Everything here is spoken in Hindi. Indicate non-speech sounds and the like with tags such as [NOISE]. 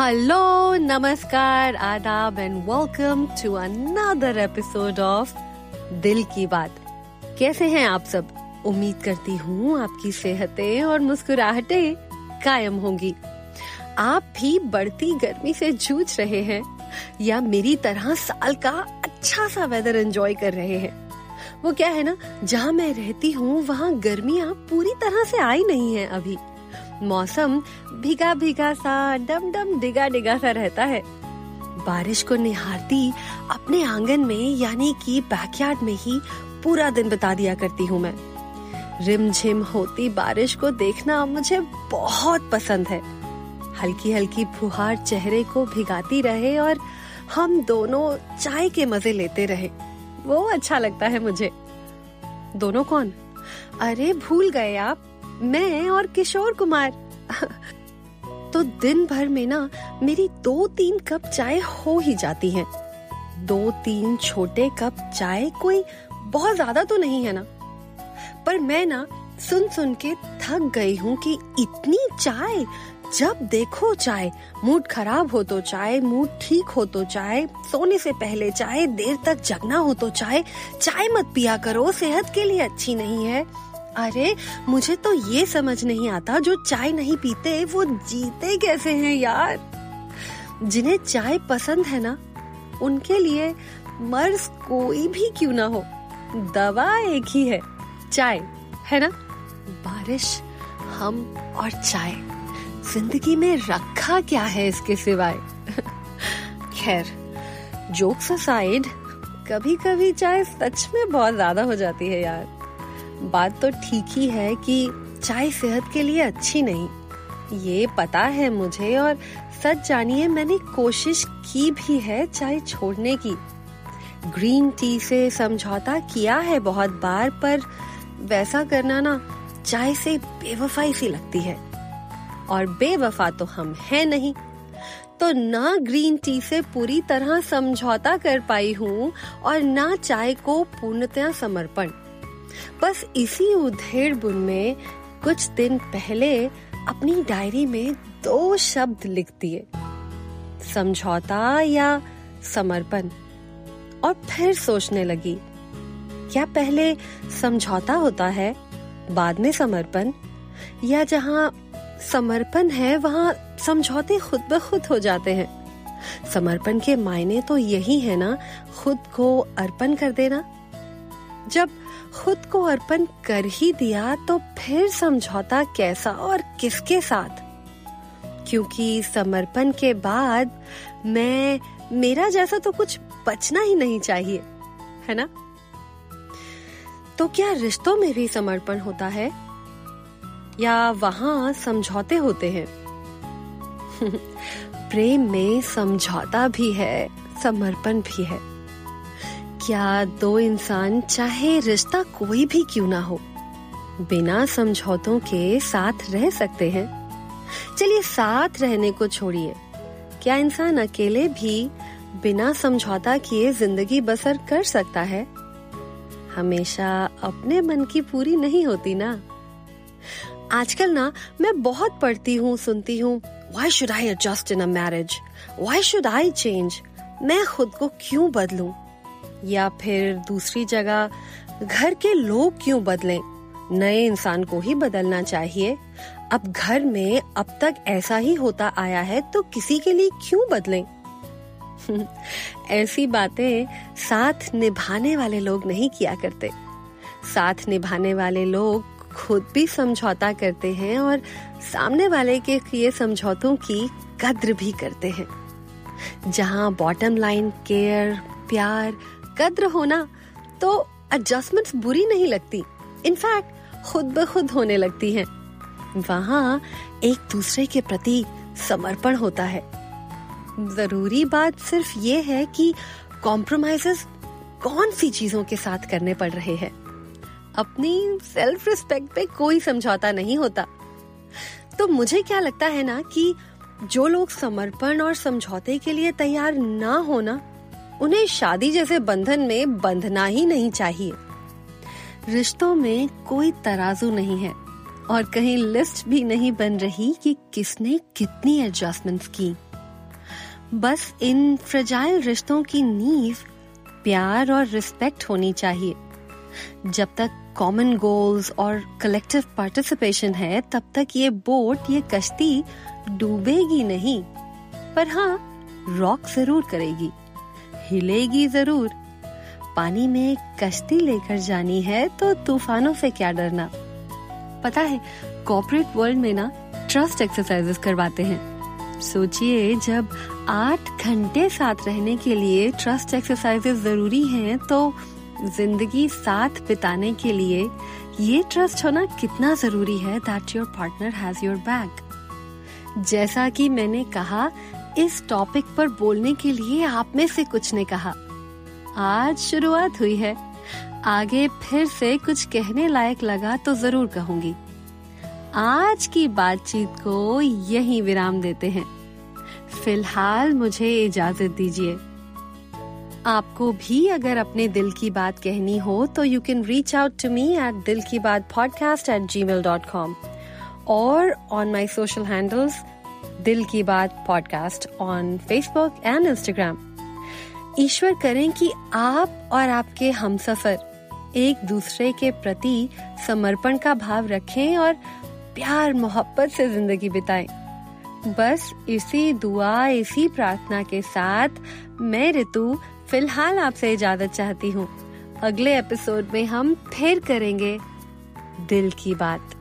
Hello, namaskar, adab and welcome to another episode of दिल की बात। कैसे हैं आप सब? उम्मीद करती हूँ आपकी सेहतें और मुस्कुराहटें कायम होंगी। आप भी बढ़ती गर्मी से जूझ रहे हैं या मेरी तरह साल का अच्छा सा वेदर एंजॉय कर रहे हैं? वो क्या है ना जहाँ मैं रहती हूँ वहाँ गर्मियाँ पूरी तरह से आई नहीं है अभी। मौसम भीगा भीगा सा डम डम डिगा डिगा सा रहता है। बारिश को निहारती अपने आँगन में, यानी कि बैकयार्ड में ही पूरा दिन बिता दिया करती हूँ मैं। रिमझिम होती बारिश को देखना मुझे बहुत पसंद है। हल्की हल्की फुहार चेहरे को भिगाती रहे और हम दोनों चाय के मज़े लेते रहे। वो अच्छा लगता है मुझे। दोनों कौन? अरे, भूल गए आप। मैं और किशोर कुमार। तो दिन भर में ना, मेरी दो तीन कप चाय हो ही जाती है। दो तीन छोटे कप चाय कोई बहुत ज़्यादा तो नहीं है ना? पर मैं ना, सुन सुन के थक गई हूँ कि इतनी चाय, जब देखो चाय, मूड खराब हो तो चाय, मूड ठीक हो तो चाय, सोने से पहले चाय, देर तक जगना हो तो चाय चाय मत पिया करो, सेहत के लिए अच्छी नहीं है। अरे, मुझे तो ये समझ नहीं आता जो चाय नहीं पीते, वो जीते कैसे हैं यार? जिन्हें चाय पसंद है ना, उनके लिए मर्ज कोई भी क्यों ना हो। दवा एक ही है, चाय, है ना? बारिश, हम और चाय। ज़िंदगी में रखा क्या है इसके सिवाय? [LAUGHS] खैर जोक्स असाइड कभी कभी चाय सच में बहुत ज़्यादा हो जाती है यार। बात तो ठीक ही है कि चाय सेहत के लिए अच्छी नहीं। ये पता है मुझे और सच जानिए मैंने कोशिश की भी है चाय छोड़ने की। ग्रीन टी से समझौता किया है बहुत बार, पर वैसा करना ना चाय से बेवफाई सी लगती है। और बेवफा तो हम हैं नहीं। तो ना ग्रीन टी से पूरी तरह समझौता कर पाई हूँ और ना चाय को पूर्णतया समर्पण। बस इसी उधेड़ बुन में कुछ दिन पहले अपनी डायरी में दो शब्द लिख दिए। समझौता या समर्पण। और फिर सोचने लगी, क्या पहले समझौता होता है, बाद में समर्पण? या जहाँ समर्पण है, वहाँ समझौते खुद ब खुद हो जाते हैं। समर्पण के मायने तो यही है ना, खुद को अर्पण कर देना। जब खुद को अर्पण कर ही दिया तो फिर समझौता कैसा और किसके साथ? क्योंकि समर्पण के बाद मैं, मेरा जैसा तो कुछ बचना ही नहीं चाहिए, है ना? तो क्या रिश्तों में भी समर्पण होता है? या वहाँ समझौते होते हैं? [LAUGHS] प्रेम में समझौता भी है, समर्पण भी है। क्या दो इंसान, चाहे रिश्ता कोई भी क्यों ना हो, बिना समझौतों के साथ रह सकते हैं। चलिए साथ रहने को छोड़िए। क्या इंसान अकेले भी बिना समझौता किए ज़िंदगी बसर कर सकता है? हमेशा अपने मन की पूरी नहीं होती ना। आजकल ना, मैं बहुत पढ़ती हूँ, सुनती हूँ why should I adjust in a marriage why should I change मैं खुद को क्यों बदलूं? या फिर दूसरी जगह, घर के लोग क्यों बदलें? नए इंसान को ही बदलना चाहिए। अब घर में अब तक ऐसा ही होता आया है तो किसी के लिए क्यों बदलें? [LAUGHS] ऐसी बातें साथ निभाने वाले लोग नहीं किया करते। साथ निभाने वाले लोग खुद भी समझौता करते हैं और सामने वाले के किए समझौतों की कद्र भी करते हैं। जहाँ बॉटम लाइन केयर प्यार कद्र होना तो एडजस्टमेंट्स बुरी नहीं लगती। इनफैक्ट खुद ब खुद होने लगती हैं। वहाँ एक दूसरे के प्रति समर्पण होता है। ज़रूरी बात सिर्फ़ ये है कि कॉम्प्रोमाइजेस कौन सी चीज़ों के साथ करने पड़ रहे हैं। अपनी सेल्फ रिस्पेक्ट पे कोई समझौता नहीं होता। तो मुझे क्या लगता है ना कि जो लोग समर्पण और समझौते के लिए तैयार ना होना उन्हें शादी जैसे बंधन में बंधना ही नहीं चाहिए। रिश्तों में कोई तराजू नहीं है और कहीं लिस्ट भी नहीं बन रही कि किसने कितनी एडजस्टमेंट्स की। बस इन फ्रजाइल रिश्तों की नींव प्यार और रिस्पेक्ट होनी चाहिए। जब तक कॉमन गोल्स और कलेक्टिव पार्टिसिपेशन है, तब तक ये बोट ये कश्ती डूबेगी नहीं। पर हाँ रॉक ज़रूर करेगी। हिलेगी ज़रूर। पानी में कश्ती लेकर जानी है तो तूफानों से क्या डरना? पता है कॉर्पोरेट वर्ल्ड में ना ट्रस्ट एक्सरसाइजेस करवाते हैं। सोचिए, जब आठ घंटे साथ रहने के लिए ट्रस्ट एक्सरसाइजेस ज़रूरी हैं तो ज़िंदगी साथ बिताने के लिए ये ट्रस्ट होना कितना ज़रूरी है? That your partner has your back जैसा कि मैंने कहा इस टॉपिक पर बोलने के लिए आप में से कुछ ने कहा। आज शुरुआत हुई है। आगे फिर से कुछ कहने लायक लगा तो ज़रूर कहूँगी। आज की बातचीत को यही विराम देते हैं। फ़िलहाल मुझे इजाज़त दीजिए। आपको भी अगर अपने दिल की बात कहनी हो तो you can reach out to me at Dil Ki Baat podcast at gmail dot com और on my social handles Dil Ki Baat podcast on Facebook and Instagram ईश्वर करें कि आप और आपके हम सफ़र एक दूसरे के प्रति समर्पण का भाव रखें और प्यार मोहब्बत से ज़िंदगी बिताएँ। बस इसी दुआ, इसी प्रार्थना के साथ मैं ऋतु फ़िलहाल आपसे इजाज़त चाहती हूँ। अगले एपिसोड में हम फिर करेंगे दिल की बात।